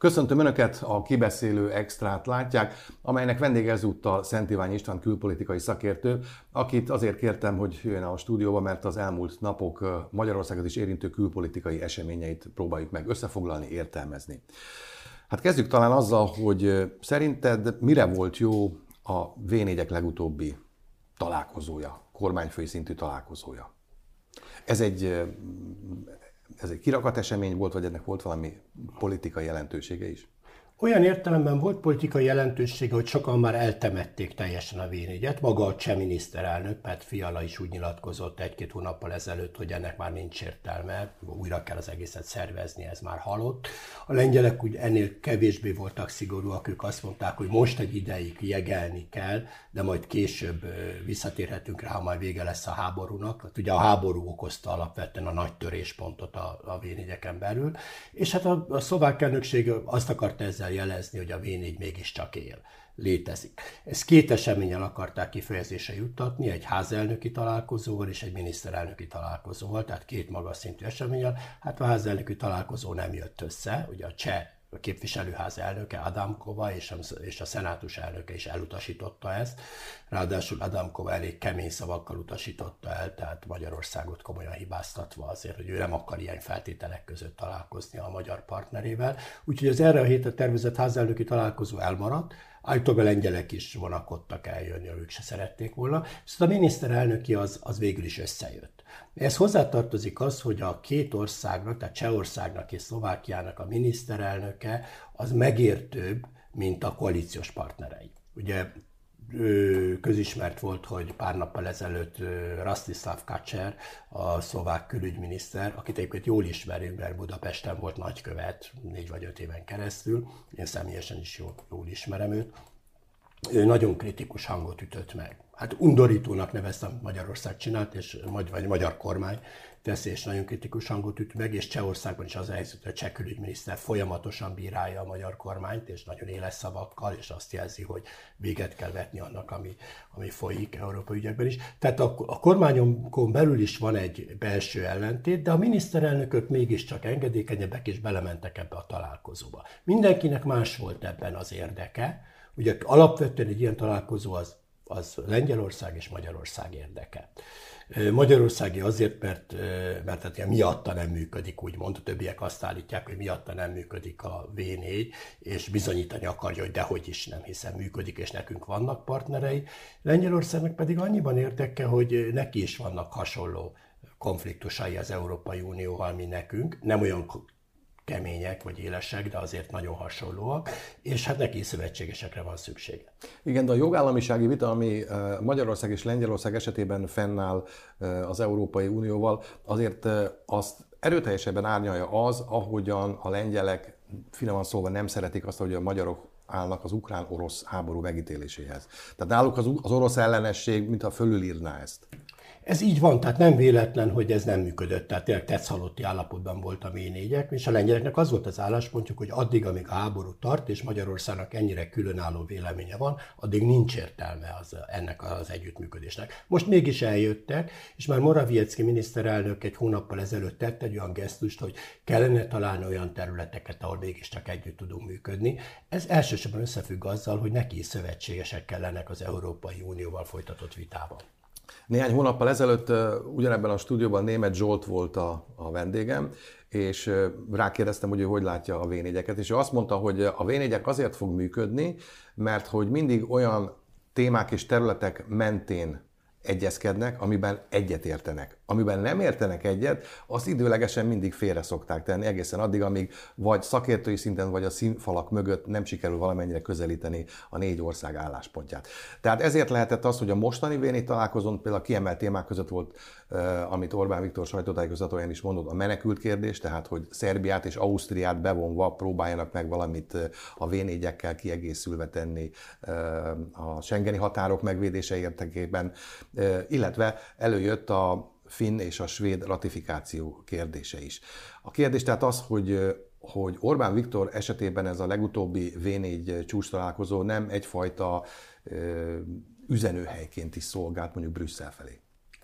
Köszöntöm Önöket, a kibeszélő extrát látják, amelynek vendége ezúttal Szent Ivány István külpolitikai szakértő, akit azért kértem, hogy jöjjön a stúdióba, mert az elmúlt napok Magyarországot is érintő külpolitikai eseményeit próbáljuk meg összefoglalni, értelmezni. Hát kezdjük talán azzal, hogy szerinted mire volt jó a v legutóbbi találkozója, kormányfői szintű találkozója? Ez egy ez egy kirakat esemény volt, vagy ennek volt valami politikai jelentősége is? Olyan értelemben volt politikai jelentősége, hogy sokan már eltemették teljesen a v Maga a cseh miniszterelnök, Pet Fiala is úgy nyilatkozott egy-két hónappal ezelőtt, hogy ennek már nincs értelme, újra kell az egészet szervezni, ez már halott. A lengyelek úgy ennél kevésbé voltak szigorúak, ők azt mondták, hogy most egy ideig jegelni kell, de majd később visszatérhetünk rá, ha majd vége lesz a háborúnak. Hát ugye a háború okozta alapvetően a nagy töréspontot a, a v belül, és hát a, a szlovák elnökség azt akarta ezzel jelezni, hogy a V4 mégiscsak él, létezik. Ezt két eseményen akarták kifejezése juttatni, egy házelnöki találkozóval és egy miniszterelnöki találkozóval, tehát két magas szintű eseményen. Hát a házelnöki találkozó nem jött össze, ugye a cseh a képviselőház elnöke Adamkova és a, és a szenátus elnöke is elutasította ezt. Ráadásul Adamkova elég kemény szavakkal utasította el, tehát Magyarországot komolyan hibáztatva azért, hogy ő nem akar ilyen feltételek között találkozni a magyar partnerével. Úgyhogy az erre a hétre tervezett házelnöki találkozó elmaradt, Állítólag a lengyelek is vonakodtak eljönni, ők se szerették volna. Szóval a miniszterelnöki az, az végül is összejött. Ez hozzátartozik az, hogy a két országnak, tehát Csehországnak és Szlovákiának a miniszterelnöke az megértőbb, mint a koalíciós partnerei. Ugye közismert volt, hogy pár nappal ezelőtt Rastislav Kacser, a szlovák külügyminiszter, akit egyébként jól ismerünk, mert Budapesten volt nagykövet négy vagy öt éven keresztül, én személyesen is jól, jól ismerem őt, ő nagyon kritikus hangot ütött meg. Hát undorítónak neveztem Magyarország csinált, és vagy magyar kormány, teszi, és nagyon kritikus hangot üt meg, és Csehországban is az a helyzet, hogy a cseh külügyminiszter folyamatosan bírálja a magyar kormányt, és nagyon éles szavakkal, és azt jelzi, hogy véget kell vetni annak, ami, ami folyik Európai ügyekben is. Tehát a, a kormányokon belül is van egy belső ellentét, de a miniszterelnökök mégiscsak engedékenyebbek, és belementek ebbe a találkozóba. Mindenkinek más volt ebben az érdeke. Ugye alapvetően egy ilyen találkozó az, az Lengyelország és Magyarország érdeke. Magyarországi azért, mert, mert hát miatta nem működik, úgymond. A többiek azt állítják, hogy miatta nem működik a V4, és bizonyítani akarja, hogy dehogy is nem hiszem működik, és nekünk vannak partnerei. Lengyelországnak pedig annyiban érdeke, hogy neki is vannak hasonló konfliktusai az Európai Unióval, mint nekünk. Nem olyan kemények vagy élesek, de azért nagyon hasonlóak, és hát neki szövetségesekre van szüksége. Igen, de a jogállamisági vita, ami eh, Magyarország és Lengyelország esetében fennáll eh, az Európai Unióval, azért eh, azt erőteljesebben árnyalja az, ahogyan a lengyelek finoman szólva nem szeretik azt, hogy a magyarok állnak az ukrán-orosz háború megítéléséhez. Tehát náluk az, az orosz ellenesség, mintha fölülírná ezt. Ez így van, tehát nem véletlen, hogy ez nem működött, tehát tényleg tetszhalotti állapotban volt a V4-ek, és a lengyeleknek az volt az álláspontjuk, hogy addig, amíg a háború tart, és Magyarországnak ennyire különálló véleménye van, addig nincs értelme az, ennek az együttműködésnek. Most mégis eljöttek, és már Morawiecki miniszterelnök egy hónappal ezelőtt tett egy olyan gesztust, hogy kellene találni olyan területeket, ahol mégiscsak együtt tudunk működni. Ez elsősorban összefügg azzal, hogy neki szövetségesek kellenek az Európai Unióval folytatott vitában. Néhány hónappal ezelőtt ugyanebben a stúdióban német Zsolt volt a, a vendégem, és rákérdeztem, hogy ő hogy látja a v és ő azt mondta, hogy a v azért fog működni, mert hogy mindig olyan témák és területek mentén egyezkednek, amiben egyet értenek. Amiben nem értenek egyet, azt időlegesen mindig félre szokták tenni, egészen addig, amíg vagy szakértői szinten, vagy a színfalak mögött nem sikerül valamennyire közelíteni a négy ország álláspontját. Tehát ezért lehetett az, hogy a mostani véni találkozón például a kiemelt témák között volt, amit Orbán Viktor sajtótájékoztatóján is mondott, a menekült kérdés, tehát hogy Szerbiát és Ausztriát bevonva próbáljanak meg valamit a v kiegészülve tenni a Schengeni határok megvédése érdekében, illetve előjött a finn és a svéd ratifikáció kérdése is. A kérdés tehát az, hogy hogy Orbán Viktor esetében ez a legutóbbi V4 csúcs nem egyfajta üzenőhelyként is szolgált mondjuk Brüsszel felé.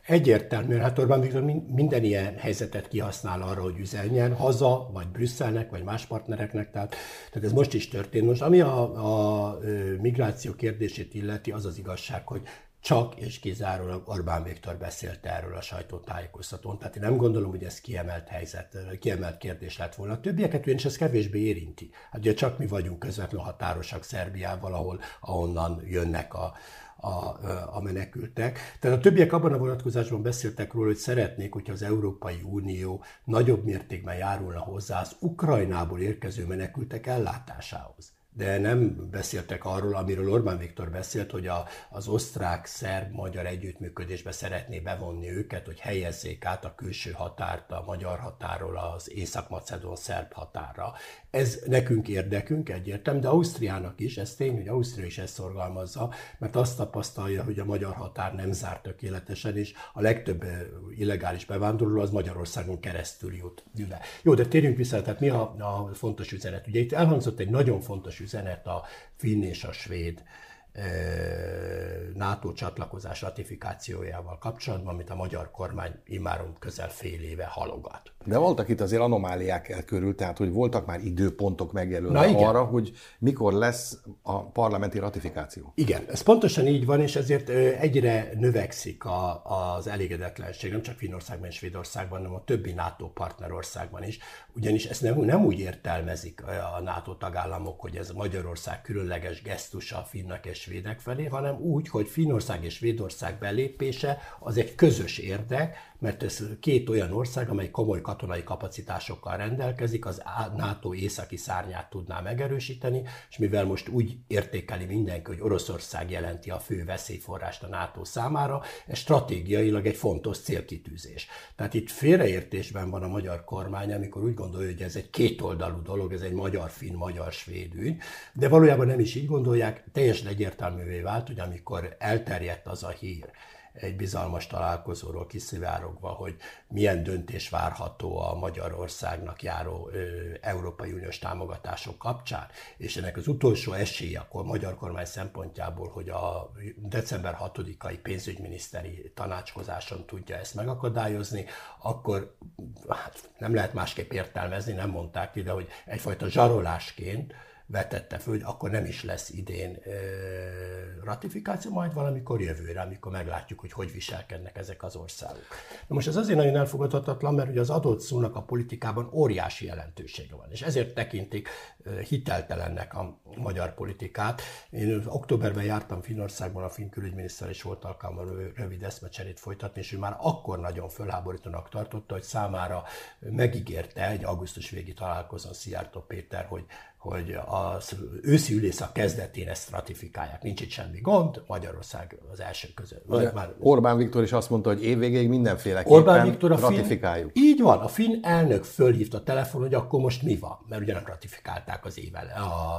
Egyértelműen, hát Orbán Viktor minden ilyen helyzetet kihasznál arra, hogy üzenjen haza, vagy Brüsszelnek, vagy más partnereknek, tehát, tehát ez most is történt. Most ami a, a migráció kérdését illeti, az az igazság, hogy csak és kizárólag Orbán Viktor beszélt erről a sajtótájékoztatón. Tehát én nem gondolom, hogy ez kiemelt helyzet, kiemelt kérdés lett volna. A többieket ugyanis ez kevésbé érinti. Hát ugye csak mi vagyunk közvetlenül határosak Szerbiával, ahol, ahonnan jönnek a, a, a menekültek. Tehát a többiek abban a vonatkozásban beszéltek róla, hogy szeretnék, hogyha az Európai Unió nagyobb mértékben járulna hozzá az Ukrajnából érkező menekültek ellátásához de nem beszéltek arról, amiről Orbán Viktor beszélt, hogy a, az osztrák-szerb-magyar együttműködésbe szeretné bevonni őket, hogy helyezzék át a külső határt a magyar határól az észak-macedon-szerb határra. Ez nekünk érdekünk egyértelmű, de Ausztriának is, ez tény, hogy Ausztria is ezt szorgalmazza, mert azt tapasztalja, hogy a magyar határ nem zárt tökéletesen, és a legtöbb illegális bevándorló az Magyarországon keresztül jut. Jó, de térjünk vissza, tehát mi a, a fontos üzenet? Ugye itt elhangzott egy nagyon fontos üzenet a finn és a svéd NATO csatlakozás ratifikációjával kapcsolatban, amit a magyar kormány immáron közel fél éve halogat. De voltak itt azért anomáliák el körül, tehát hogy voltak már időpontok megjelölve arra, hogy mikor lesz a parlamenti ratifikáció. Igen, ez pontosan így van, és ezért egyre növekszik a, az elégedetlenség, nem csak Finnországban és Svédországban, hanem a többi NATO partnerországban is, ugyanis ezt nem, nem úgy értelmezik a NATO tagállamok, hogy ez Magyarország különleges gesztus a finnek és svédek felé, hanem úgy, hogy Finnország és Svédország belépése az egy közös érdek, mert ez két olyan ország, amely komoly katonai kapacitásokkal rendelkezik, az NATO északi szárnyát tudná megerősíteni, és mivel most úgy értékeli mindenki, hogy Oroszország jelenti a fő veszélyforrást a NATO számára, ez stratégiailag egy fontos célkitűzés. Tehát itt félreértésben van a magyar kormány, amikor úgy gondolja, hogy ez egy kétoldalú dolog, ez egy magyar-finn, magyar-svéd ügy, de valójában nem is így gondolják, teljesen egyértelművé vált, hogy amikor elterjedt az a hír, egy bizalmas találkozóról kiszivárogva, hogy milyen döntés várható a Magyarországnak járó ö, Európai Uniós támogatások kapcsán, és ennek az utolsó esélye akkor magyar kormány szempontjából, hogy a december 6-ai pénzügyminiszteri tanácskozáson tudja ezt megakadályozni, akkor hát nem lehet másképp értelmezni, nem mondták ide, hogy egyfajta zsarolásként vetette föl, hogy akkor nem is lesz idén ratifikáció, majd valamikor jövőre, amikor meglátjuk, hogy hogy viselkednek ezek az országok. Na most ez azért nagyon elfogadhatatlan, mert ugye az adott szónak a politikában óriási jelentősége van, és ezért tekintik hiteltelennek a magyar politikát. Én októberben jártam Finnországban, a finn külügyminiszter is volt alkalommal rövid eszmecserét folytatni, és ő már akkor nagyon fölháborítónak tartotta, hogy számára megígérte egy augusztus végi találkozón Szijjártó Péter, hogy hogy az őszi ülésszak kezdetén ezt ratifikálják. Nincs itt semmi gond, Magyarország az első között. Már... Orbán Viktor is azt mondta, hogy évvégéig mindenféleképpen Orbán Viktor a ratifikáljuk. Finn, így van, a finn elnök fölhívta a telefon, hogy akkor most mi van, mert ugye nem ratifikálták az ével,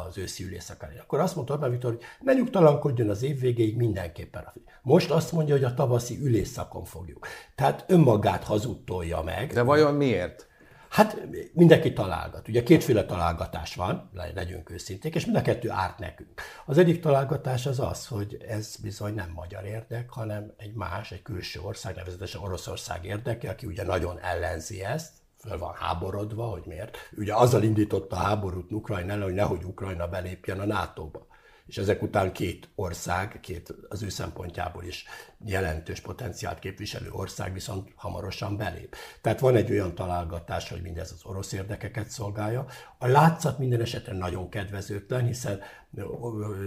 az őszi ülésszak elé. Akkor azt mondta Orbán Viktor, hogy ne nyugtalankodjon az év végéig mindenképpen. Most azt mondja, hogy a tavaszi ülésszakon fogjuk. Tehát önmagát hazudtolja meg. De vajon miért? Hát mindenki találgat. Ugye kétféle találgatás van, legyünk őszinték, és mind a kettő árt nekünk. Az egyik találgatás az az, hogy ez bizony nem magyar érdek, hanem egy más, egy külső ország, nevezetesen Oroszország érdeke, aki ugye nagyon ellenzi ezt, föl van háborodva, hogy miért. Ugye azzal indította a háborút Ukrajna ellen, hogy nehogy Ukrajna belépjen a NATO-ba és ezek után két ország, két az ő szempontjából is jelentős potenciált képviselő ország viszont hamarosan belép. Tehát van egy olyan találgatás, hogy mindez az orosz érdekeket szolgálja. A látszat minden esetre nagyon kedvezőtlen, hiszen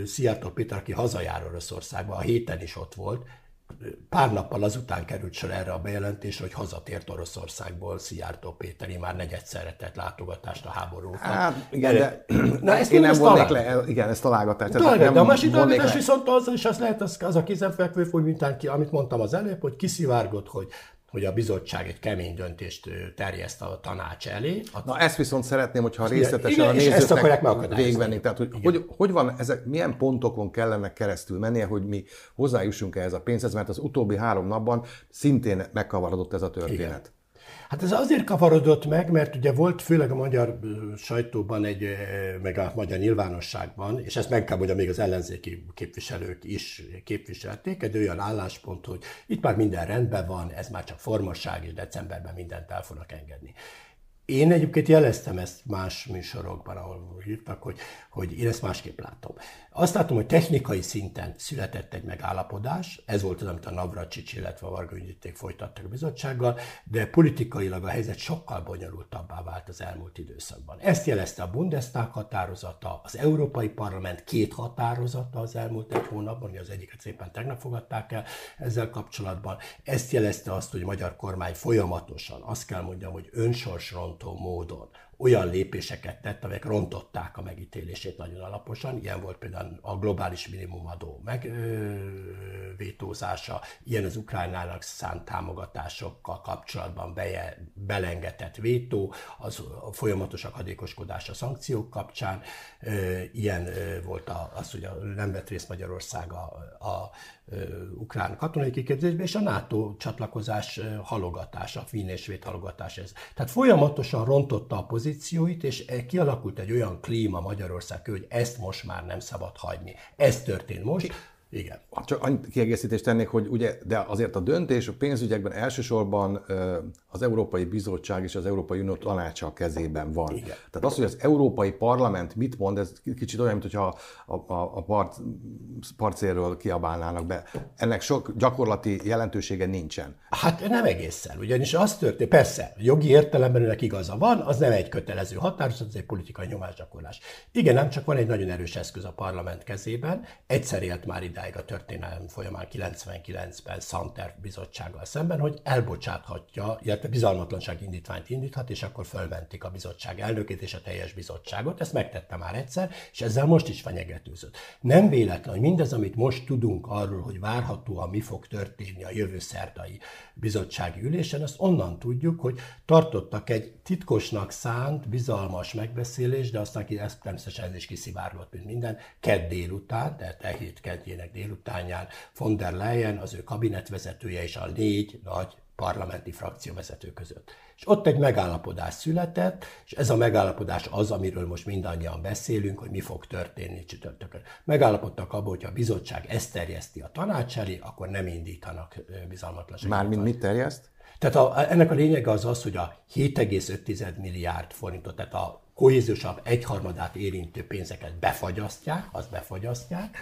Szijjártó Péter, aki hazajár Oroszországba, a héten is ott volt, pár nappal azután került sor erre a bejelentésre, hogy hazatért Oroszországból Szijjártó Péteri már negyedszerre tett látogatást a háború Hát igen, de Na, ezt én nem vonnék le, igen, ezt találgatást. Találgat, de a másik találgatás viszont az, és az lehet az, az a kézenfekvő hogy ki, amit mondtam az előbb, hogy kiszivárgott, hogy hogy a bizottság egy kemény döntést terjeszt a tanács elé. Na ezt viszont szeretném, hogyha részletesen igen, a nézőknek végvenni. Tehát, hogy, hogy, hogy, van, ezek, milyen pontokon kellene keresztül mennie, hogy mi hozzájussunk ehhez a pénzhez, mert az utóbbi három napban szintén megkavarodott ez a történet. Igen. Hát ez azért kavarodott meg, mert ugye volt főleg a magyar sajtóban, egy, meg a magyar nyilvánosságban, és ezt meg kell mondjam, még az ellenzéki képviselők is képviselték, egy olyan álláspont, hogy itt már minden rendben van, ez már csak formasság, és decemberben mindent el fognak engedni. Én egyébként jeleztem ezt más műsorokban, ahol írtak, hogy, hogy én ezt másképp látom. Azt látom, hogy technikai szinten született egy megállapodás, ez volt az, amit a Navracsics, illetve a Varga folytattak a bizottsággal, de politikailag a helyzet sokkal bonyolultabbá vált az elmúlt időszakban. Ezt jelezte a Bundestag határozata, az Európai Parlament két határozata az elmúlt egy hónapban, az egyiket szépen tegnap fogadták el ezzel kapcsolatban. Ezt jelezte azt, hogy a magyar kormány folyamatosan, azt kell mondjam, hogy önsorsrontó módon olyan lépéseket tett, amelyek rontották a megítélését nagyon alaposan. Ilyen volt például a globális minimumadó megvétózása, ilyen az Ukrajnának szánt támogatásokkal kapcsolatban beje, belengetett vétó, az a folyamatos akadékoskodás a szankciók kapcsán, ilyen volt az, hogy nem vett részt Magyarország a, a ukrán katonai kiképzésbe, és a NATO csatlakozás halogatása, fin és svéd halogatás. Tehát folyamatosan rontotta a pozícióit, és kialakult egy olyan klíma Magyarország, hogy ezt most már nem szabad hagyni. Ez történt most. Igen. Csak annyit kiegészítést tennék, hogy ugye, de azért a döntés a pénzügyekben elsősorban az Európai Bizottság és az Európai Unió tanácsa kezében van. Igen. Tehát az, hogy az Európai Parlament mit mond, ez kicsit olyan, mintha a, a, a part, parcérről kiabálnának be. Ennek sok gyakorlati jelentősége nincsen. Hát nem egészen, ugyanis az történt, persze, jogi értelemben önnek igaza van, az nem egy kötelező határozat, ez egy politikai nyomásgyakorlás. Igen, nem csak van egy nagyon erős eszköz a parlament kezében, egyszer élt már idáig a történelem folyamán 99-ben Santer bizottsággal szemben, hogy elbocsáthatja, illetve bizalmatlanság indítványt indíthat, és akkor fölmentik a bizottság elnökét és a teljes bizottságot. Ezt megtette már egyszer, és ezzel most is fenyegetőzött. Nem véletlen, hogy mindez, amit most tudunk arról, hogy várhatóan mi fog történni a jövő szerdai bizottsági ülésen, azt onnan tudjuk, hogy tartottak egy titkosnak szánt, bizalmas megbeszélés, de aztán ki ezt természetesen ez is kiszivárgott, mint minden, kedd délután, tehát e hét kedjének délutánján von der Leyen, az ő kabinetvezetője és a négy nagy parlamenti frakcióvezető között. És ott egy megállapodás született, és ez a megállapodás az, amiről most mindannyian beszélünk, hogy mi fog történni csütörtökön. Megállapodtak abban, hogy a bizottság ezt terjeszti a tanács elé, akkor nem indítanak bizalmatlanságot. Mármint mit terjeszt? Tehát a, ennek a lényege az az, hogy a 7,5 milliárd forintot, tehát a kohéziósabb egyharmadát érintő pénzeket befagyasztják, azt befagyasztják,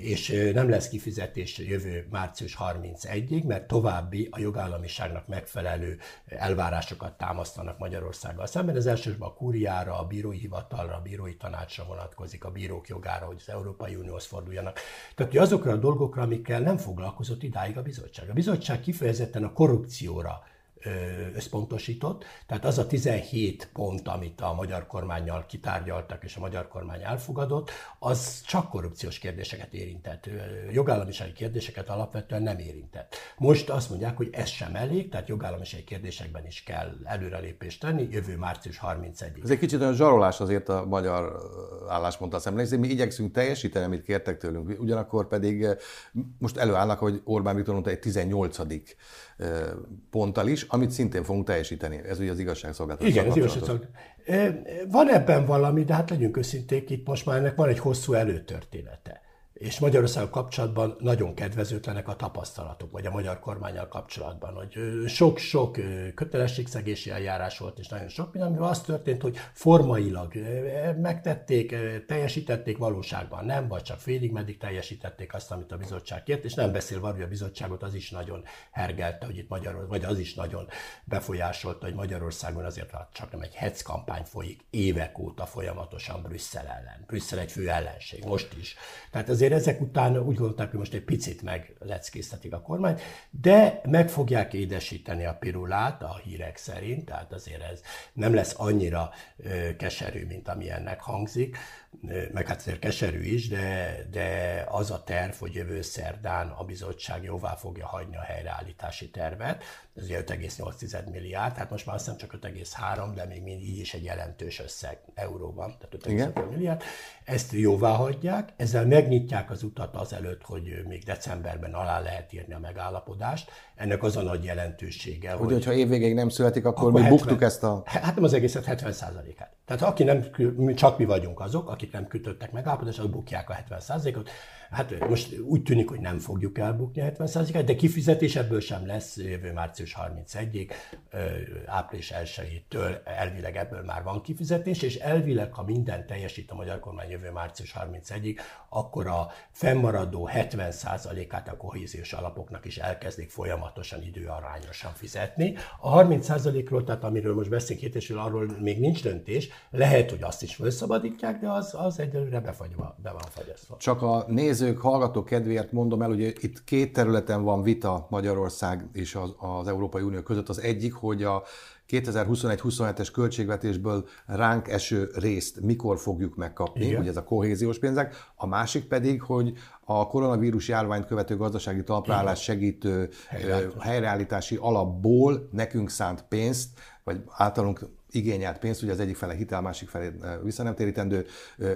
és nem lesz kifizetés jövő március 31-ig, mert további a jogállamiságnak megfelelő elvárásokat támasztanak Magyarországgal szemben. Ez elsősorban a kúriára, a bírói hivatalra, a bírói tanácsra vonatkozik, a bírók jogára, hogy az Európai Unióhoz forduljanak. Tehát hogy azokra a dolgokra, amikkel nem foglalkozott idáig a bizottság. A bizottság kifejezetten a korrupcióra összpontosított. Tehát az a 17 pont, amit a magyar kormányjal kitárgyaltak és a magyar kormány elfogadott, az csak korrupciós kérdéseket érintett. Jogállamisági kérdéseket alapvetően nem érintett. Most azt mondják, hogy ez sem elég, tehát jogállamisági kérdésekben is kell előrelépést tenni, jövő március 31-ig. Ez egy kicsit olyan zsarolás azért a magyar állásponttal szemben, hiszen mi igyekszünk teljesíteni, amit kértek tőlünk, ugyanakkor pedig most előállnak, hogy Orbán Viktor mondta egy 18 ponttal is, amit szintén fogunk teljesíteni. Ez ugye az igazságszolgáltatás. Igen, az igazságszolgáltatás. Van ebben valami, de hát legyünk őszinték, itt most már ennek van egy hosszú előtörténete és Magyarország kapcsolatban nagyon kedvezőtlenek a tapasztalatok, vagy a magyar kormányal kapcsolatban, hogy sok-sok kötelességszegési eljárás volt, és nagyon sok minden, amivel az történt, hogy formailag megtették, teljesítették, valóságban nem, vagy csak félig meddig teljesítették azt, amit a bizottság kért, és nem beszél hogy a bizottságot az is nagyon hergelte, hogy itt Magyarország, vagy az is nagyon befolyásolta, hogy Magyarországon azért csak nem egy hetz kampány folyik évek óta folyamatosan Brüsszel ellen. Brüsszel egy fő ellenség, most is. Tehát azért azért ezek után úgy gondolták, hogy most egy picit megleckéztetik a kormányt, de meg fogják édesíteni a pirulát a hírek szerint, tehát azért ez nem lesz annyira keserű, mint ami ennek hangzik. Meg hát azért keserű is, de, de az a terv, hogy jövő szerdán a bizottság jóvá fogja hagyni a helyreállítási tervet, ez ugye 5,8 milliárd, hát most már azt hiszem csak 5,3, de még mindig így is egy jelentős összeg euróban, tehát 5,5 milliárd. Ezt jóvá hagyják, ezzel megnyitják az utat azelőtt, hogy még decemberben alá lehet írni a megállapodást. Ennek az a nagy jelentősége, hogy... Ugye, hogyha évvégéig nem születik, akkor, akkor mi 70, buktuk ezt a... Hát nem az egészet 70% át Tehát aki nem, csak mi vagyunk azok, akik nem kötöttek megállapodást, azok bukják a 70% ot Hát most úgy tűnik, hogy nem fogjuk elbukni a 70%-át, de kifizetés ebből sem lesz jövő március 31-ig, április 1-től elvileg ebből már van kifizetés, és elvileg, ha minden teljesít a magyar kormány jövő március 31-ig, akkor a fennmaradó 70%-át a kohéziós alapoknak is elkezdik folyamatosan időarányosan fizetni. A 30%-ról, tehát amiről most beszélünk hétésről, arról még nincs döntés, lehet, hogy azt is felszabadítják, de az, az egyelőre befagyva, be van fagyasztva. Csak a néző nézők, hallgatók kedvéért mondom el, hogy itt két területen van vita Magyarország és az, az Európai Unió között. Az egyik, hogy a 2021-27-es költségvetésből ránk eső részt mikor fogjuk megkapni, Igen. ugye ez a kohéziós pénzek, a másik pedig, hogy a koronavírus járványt követő gazdasági talpraállás segítő helyreállítási. helyreállítási alapból nekünk szánt pénzt, vagy általunk igényelt pénzt, ugye az egyik fele hitel, másik felé visszanemtérítendő,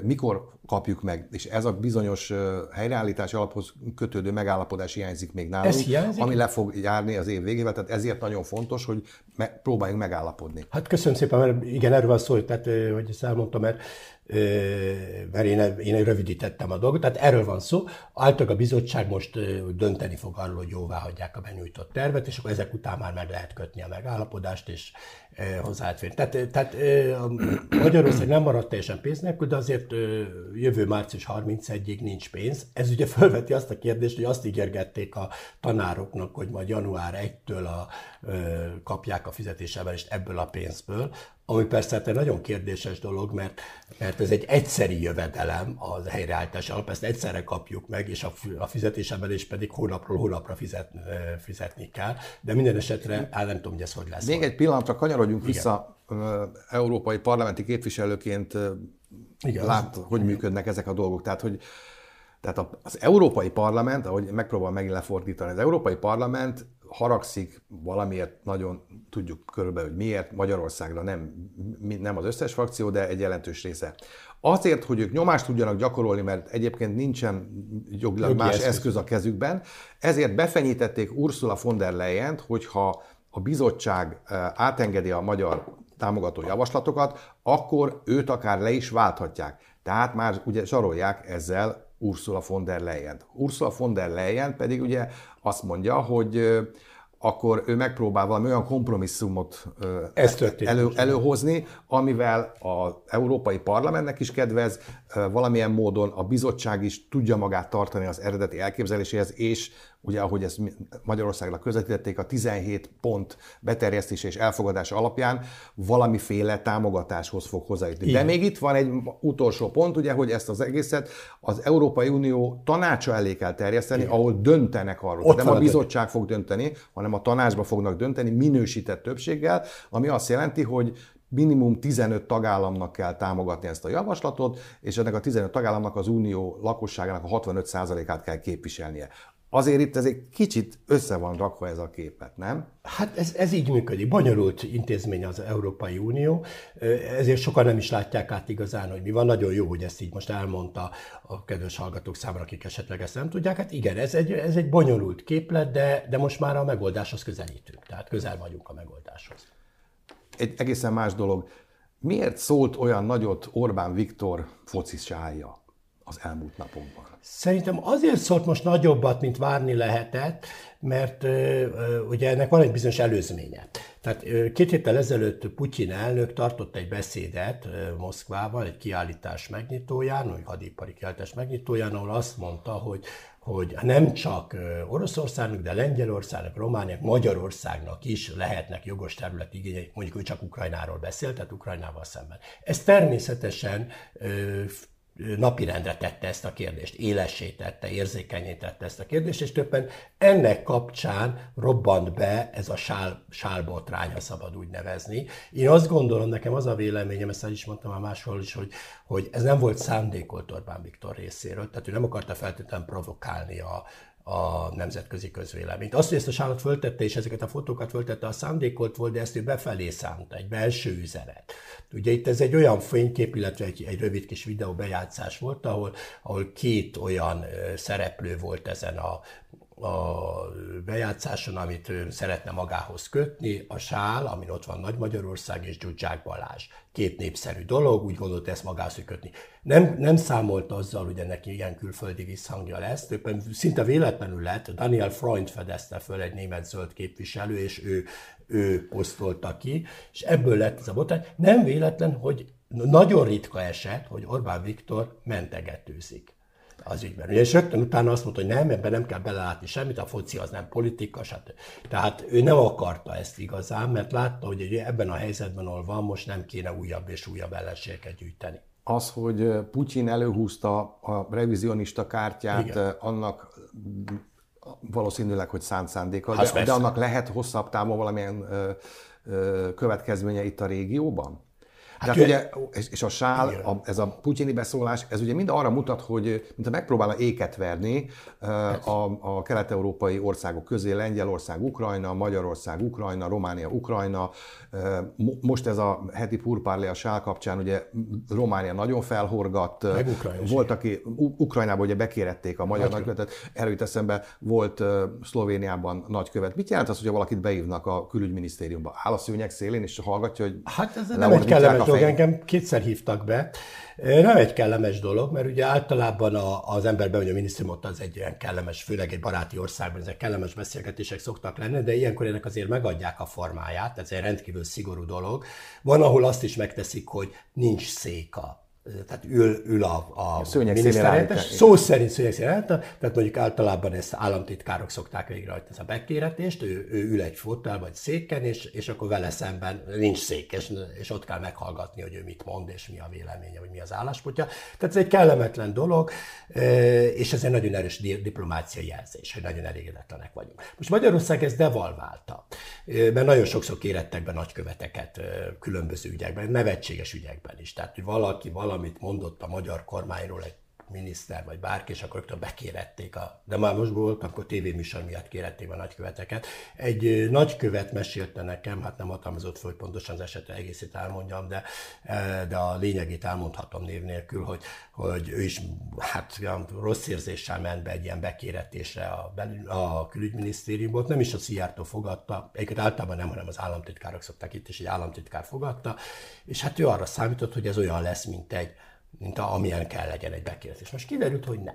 mikor kapjuk meg, és ez a bizonyos helyreállítási alaphoz kötődő megállapodás hiányzik még nálunk, hiányzik? ami le fog járni az év végével, tehát ezért nagyon fontos, hogy me- próbáljunk megállapodni. Hát köszönöm szépen, mert igen, erről van szó, tehát, hogy ezt elmondtam, mert mert én, én rövidítettem a dolgot, tehát erről van szó. Általában a bizottság most dönteni fog arról, hogy jóvá hagyják a benyújtott tervet, és akkor ezek után már meg lehet kötni a megállapodást, és hozzáférni. Tehát, tehát Magyarország nem maradt teljesen pénz nélkül, de azért jövő március 31-ig nincs pénz. Ez ugye felveti azt a kérdést, hogy azt ígérgették a tanároknak, hogy majd január 1-től a, kapják a fizetésemelést ebből a pénzből, ami persze hát egy nagyon kérdéses dolog, mert, mert ez egy egyszeri jövedelem az helyreállítás alap, ezt egyszerre kapjuk meg, és a, a fizetésemelés pedig hónapról hónapra fizet, fizetni kell, de minden esetre, hát nem tudom, hogy ez hogy lesz. Még egy pillanatra kanyarodjunk Igen. vissza európai parlamenti képviselőként Igen, lát, az... hogy működnek ezek a dolgok. Tehát, hogy tehát az Európai Parlament, ahogy megpróbál megint lefordítani, az Európai Parlament haragszik valamiért, nagyon tudjuk körülbelül, hogy miért, Magyarországra nem, nem az összes frakció, de egy jelentős része. Azért, hogy ők nyomást tudjanak gyakorolni, mert egyébként nincsen jogilag más eszköz. eszköz a kezükben, ezért befenyítették Ursula von der Leyen-t, hogyha a bizottság eh, átengedi a magyar támogató javaslatokat, akkor őt akár le is válthatják. Tehát már ugye zsarolják ezzel Ursula von der Leyen. Ursula von der Leyen pedig ugye azt mondja, hogy akkor ő megpróbál valami olyan kompromisszumot Ez elő, előhozni, amivel az Európai Parlamentnek is kedvez, valamilyen módon a bizottság is tudja magát tartani az eredeti elképzeléséhez, és ugye ahogy ezt Magyarországnak közvetítették, a 17 pont beterjesztése és elfogadása alapján valamiféle támogatáshoz fog hozzájutni. De még itt van egy utolsó pont, ugye, hogy ezt az egészet az Európai Unió tanácsa elé kell terjeszteni, Igen. ahol döntenek arról. Ott nem a bizottság fog dönteni, hanem a tanácsba fognak dönteni minősített többséggel, ami azt jelenti, hogy minimum 15 tagállamnak kell támogatni ezt a javaslatot, és ennek a 15 tagállamnak az unió lakosságának a 65%-át kell képviselnie. Azért itt ez egy kicsit össze van rakva ez a képet, nem? Hát ez, ez így működik. Bonyolult intézmény az Európai Unió, ezért sokan nem is látják át igazán, hogy mi van. Nagyon jó, hogy ezt így most elmondta a kedves hallgatók számára, akik esetleg ezt nem tudják. Hát igen, ez egy, ez egy bonyolult képlet, de, de most már a megoldáshoz közelítünk. Tehát közel vagyunk a megoldáshoz. Egy egészen más dolog. Miért szólt olyan nagyot Orbán Viktor focisája az elmúlt napokban? Szerintem azért szólt most nagyobbat, mint várni lehetett, mert ugye ennek van egy bizonyos előzménye. Tehát két héttel ezelőtt Putyin elnök tartott egy beszédet Moszkvával, egy kiállítás megnyitóján, vagy hadipari kiállítás megnyitóján, ahol azt mondta, hogy hogy nem csak Oroszországnak, de Lengyelországnak, Romániák, Magyarországnak is lehetnek jogos területi igényei, mondjuk ő csak Ukrajnáról beszélt, tehát Ukrajnával szemben. Ez természetesen napirendre tette ezt a kérdést, élessé tette, érzékenyé ezt a kérdést, és többen ennek kapcsán robbant be ez a sál, sálbotrány, ha szabad úgy nevezni. Én azt gondolom, nekem az a véleményem, ezt el is mondtam már máshol is, hogy, hogy ez nem volt szándékolt Orbán Viktor részéről, tehát ő nem akarta feltétlenül provokálni a, a nemzetközi közvéleményt. Azt, hogy ezt a sálat föltette, és ezeket a fotókat föltette, a szándékolt volt, de ezt ő befelé szánta, egy belső üzenet. Ugye itt ez egy olyan fénykép, illetve egy, egy rövid kis videó bejátszás volt, ahol, ahol két olyan szereplő volt ezen a, a bejátszáson, amit ő szeretne magához kötni, a sál, amin ott van Nagy Magyarország és Gyurcsák Balázs. Két népszerű dolog, úgy gondolta ezt magához kötni. Nem, nem számolt azzal, hogy ennek ilyen külföldi visszhangja lesz, többen szinte véletlenül lett, Daniel Freund fedezte föl egy német zöld képviselő, és ő, ő posztolta ki, és ebből lett ez a botrány. Nem véletlen, hogy nagyon ritka eset, hogy Orbán Viktor mentegetőzik az ügyben. És rögtön utána azt mondta, hogy nem, ebben nem kell belelátni semmit, a foci az nem politika, stb. Tehát ő nem akarta ezt igazán, mert látta, hogy ebben a helyzetben, ahol van, most nem kéne újabb és újabb ellenségeket gyűjteni. Az, hogy Putyin előhúzta a revizionista kártyát, Igen. annak valószínűleg, hogy szánt szándéka, de, de annak lehet hosszabb távon valamilyen ö, ö, következménye itt a régióban? Hát Tehát ugye, és, és a sál, a, ez a putyini beszólás, ez ugye mind arra mutat, hogy mintha megpróbálna éket verni a, a kelet-európai országok közé, Lengyelország, Ukrajna, Magyarország, Ukrajna, Románia, Ukrajna. Most ez a heti purpárlé a sál kapcsán, ugye Románia nagyon felhorgatt. Volt, aki Ukrajnában ugye bekérették a magyar nagykövetet, erről jut eszembe, volt Szlovéniában nagykövet. Mit jelent az, hogyha valakit beívnak a külügyminisztériumba? Áll a szőnyeg szélén, és hallgatja, hogy Hát ez nem egy kellemes dolog, engem kétszer hívtak be. Nem egy kellemes dolog, mert ugye általában a, az ember bemegy a minisztériumot, az egy olyan kellemes, főleg egy baráti országban, ezek kellemes beszélgetések szoktak lenni, de ilyenkor ennek azért megadják a formáját, ez egy rendkívül szigorú dolog. Van, ahol azt is megteszik, hogy nincs széka tehát ül, ül a, a miniszterhelyettes, szó szerint szőnyeg tehát mondjuk általában ezt államtitkárok szokták végrehajtani ezt a bekéretést, ő, ő ül egy fotel vagy széken, és, és akkor vele szemben nincs szék, és, és ott kell meghallgatni, hogy ő mit mond, és mi a véleménye, vagy mi az álláspontja. Tehát ez egy kellemetlen dolog, és ez egy nagyon erős diplomáciai jelzés, hogy nagyon elégedetlenek vagyunk. Most Magyarország ezt devalválta, mert nagyon sokszor kérettek be nagyköveteket különböző ügyekben, nevetséges ügyekben is. Tehát, hogy valaki, valaki valamit mondott a magyar kormányról egy miniszter vagy bárki, és akkor rögtön bekérették, a, de már most volt, akkor tévéműsor miatt kérették a nagyköveteket. Egy nagykövet mesélte nekem, hát nem hatalmazott föl, pontosan az esetre egészét elmondjam, de, de a lényegét elmondhatom név nélkül, hogy, hogy ő is hát rossz érzéssel ment be egy ilyen bekéretésre a, a külügyminisztériumból, nem is a Szijjártó fogadta, egyébként általában nem, hanem az államtitkárok szokták itt, és egy államtitkár fogadta, és hát ő arra számított, hogy ez olyan lesz, mint egy mint amilyen kell legyen egy bekérdés. Most kiderült, hogy nem.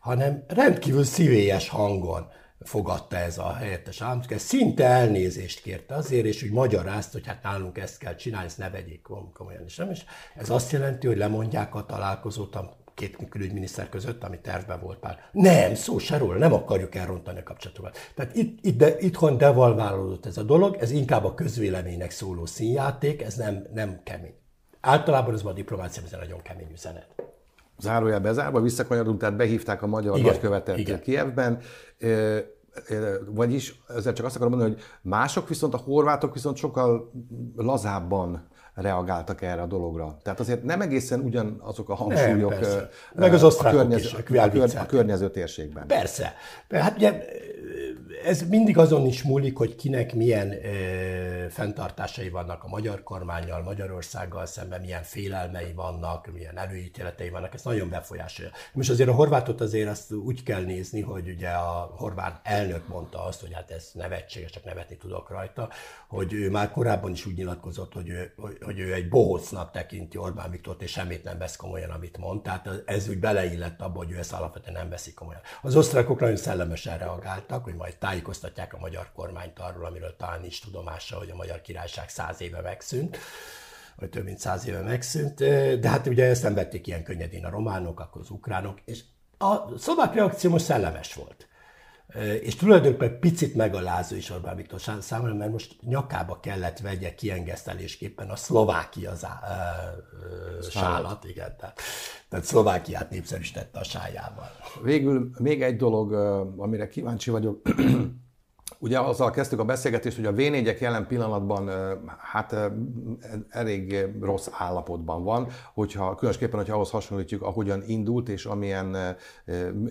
Hanem rendkívül szívélyes hangon fogadta ez a helyettes államtitkár, szinte elnézést kérte azért, és úgy magyarázt, hogy hát nálunk ezt kell csinálni, ezt ne vegyék komolyan is. Nem? És ez azt jelenti, hogy lemondják a találkozót a két külügyminiszter között, ami tervben volt már. Nem, szó se róla, nem akarjuk elrontani a kapcsolatokat. Tehát itt, itt de, itthon devalválódott ez a dolog, ez inkább a közvéleménynek szóló színjáték, ez nem, nem kemény. Általában ez a diplomáciában ez egy nagyon kemény üzenet. Zárójel bezárva, visszakanyarodunk, tehát behívták a magyar igen, nagykövetet igen. Kievben, vagyis ezzel csak azt akarom mondani, hogy mások viszont, a horvátok viszont sokkal lazábban reagáltak erre a dologra. Tehát azért nem egészen ugyanazok a hangsúlyok nem, Meg az a, környező, is, a, kör, a környező térségben. Persze. Hát ugye ez mindig azon is múlik, hogy kinek milyen ö, fenntartásai vannak a magyar kormányjal, Magyarországgal szemben, milyen félelmei vannak, milyen előítéletei vannak, ez nagyon befolyásolja. Most azért a horvátot azért azt úgy kell nézni, hogy ugye a horvát elnök mondta azt, hogy hát ez nevetséges, csak nevetni tudok rajta, hogy ő már korábban is úgy nyilatkozott, hogy ő, hogy, ő egy bohócnak tekinti Orbán Viktort, és semmit nem vesz komolyan, amit mond. Tehát ez úgy beleillett abba, hogy ő ezt alapvetően nem veszi komolyan. Az osztrákok nagyon szellemesen reagáltak, hogy majd tájékoztatják a magyar kormányt arról, amiről talán nincs tudomása, hogy a magyar királyság száz éve megszűnt vagy több mint száz éve megszűnt, de hát ugye ezt nem vették ilyen könnyedén a románok, akkor az ukránok, és a szlovák reakció most szellemes volt. És tulajdonképpen picit megalázó is Orbán Viktor számára, mert most nyakába kellett vegye kiengesztelésképpen a Szlovákia sálat, igen, tehát, tehát Szlovákiát népszerűsítette a sájával. Végül még egy dolog, amire kíváncsi vagyok, Ugye azzal kezdtük a beszélgetést, hogy a v jelen pillanatban hát elég rossz állapotban van, hogyha, különösképpen, hogyha ahhoz hasonlítjuk, ahogyan indult, és amilyen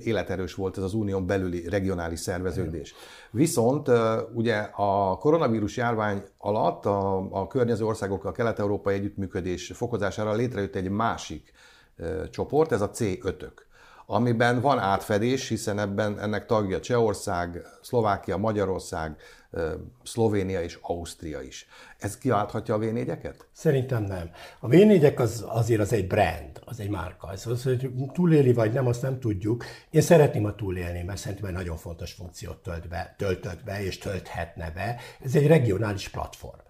életerős volt ez az unión belüli regionális szerveződés. Viszont ugye a koronavírus járvány alatt a, a környező országokkal a kelet-európai együttműködés fokozására létrejött egy másik csoport, ez a C5-ök amiben van átfedés, hiszen ebben ennek tagja Csehország, Szlovákia, Magyarország, Szlovénia és Ausztria is. Ez kiválthatja a v Szerintem nem. A v az, azért az egy brand, az egy márka. Ez az, hogy túléli vagy nem, azt nem tudjuk. Én szeretném a túlélni, mert szerintem nagyon fontos funkciót tölt be, töltött be és tölthetne be. Ez egy regionális platform.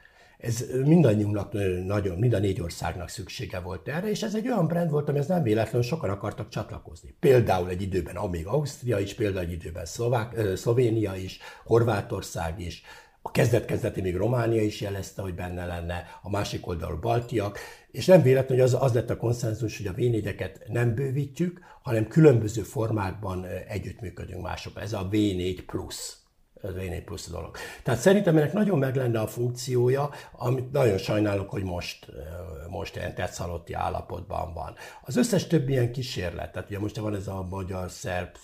Ez mindannyiunknak nagyon, mind a négy országnak szüksége volt erre, és ez egy olyan brand volt, ez nem véletlenül sokan akartak csatlakozni. Például egy időben, amíg Ausztria is, például egy időben Szlovák, Szlovénia is, Horvátország is, a kezdet-kezdeti még Románia is jelezte, hogy benne lenne, a másik oldalról Baltiak, és nem véletlen, hogy az, az lett a konszenzus, hogy a v nem bővítjük, hanem különböző formákban együttműködünk másokkal. Ez a V4 plusz ez egy plusz dolog. Tehát szerintem ennek nagyon meg lenne a funkciója, amit nagyon sajnálok, hogy most, most ilyen tetszalotti állapotban van. Az összes többi ilyen kísérlet, tehát ugye most van ez a magyar, szerb,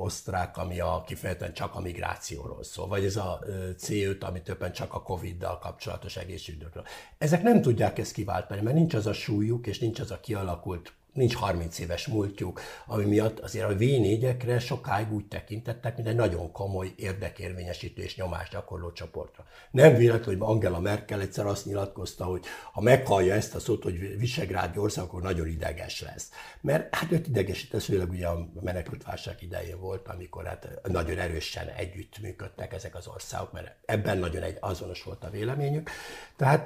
osztrák, ami a kifejezetten csak a migrációról szól, vagy ez a C5, ami többen csak a Covid-dal kapcsolatos egészségügyről. Ezek nem tudják ezt kiváltani, mert nincs az a súlyuk, és nincs az a kialakult nincs 30 éves múltjuk, ami miatt azért a V4-ekre sokáig úgy tekintettek, mint egy nagyon komoly érdekérvényesítő és nyomást gyakorló csoportra. Nem véletlen, hogy Angela Merkel egyszer azt nyilatkozta, hogy ha meghallja ezt a szót, hogy Visegrádi ország, akkor nagyon ideges lesz. Mert hát őt idegesít, főleg ugye a menekültválság idején volt, amikor hát nagyon erősen együtt működtek ezek az országok, mert ebben nagyon egy azonos volt a véleményük. Tehát,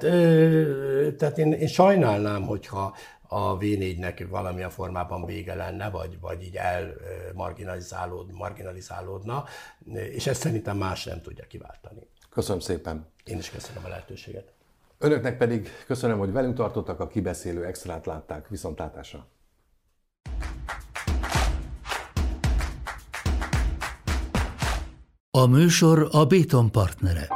tehát én, én sajnálnám, hogyha a V4-nek valamilyen formában vége lenne, vagy, vagy így elmarginalizálód, marginalizálódna, és ezt szerintem más nem tudja kiváltani. Köszönöm szépen. Én is köszönöm a lehetőséget. Önöknek pedig köszönöm, hogy velünk tartottak, a kibeszélő extrát látták. Viszontlátásra! A műsor a Béton partnere.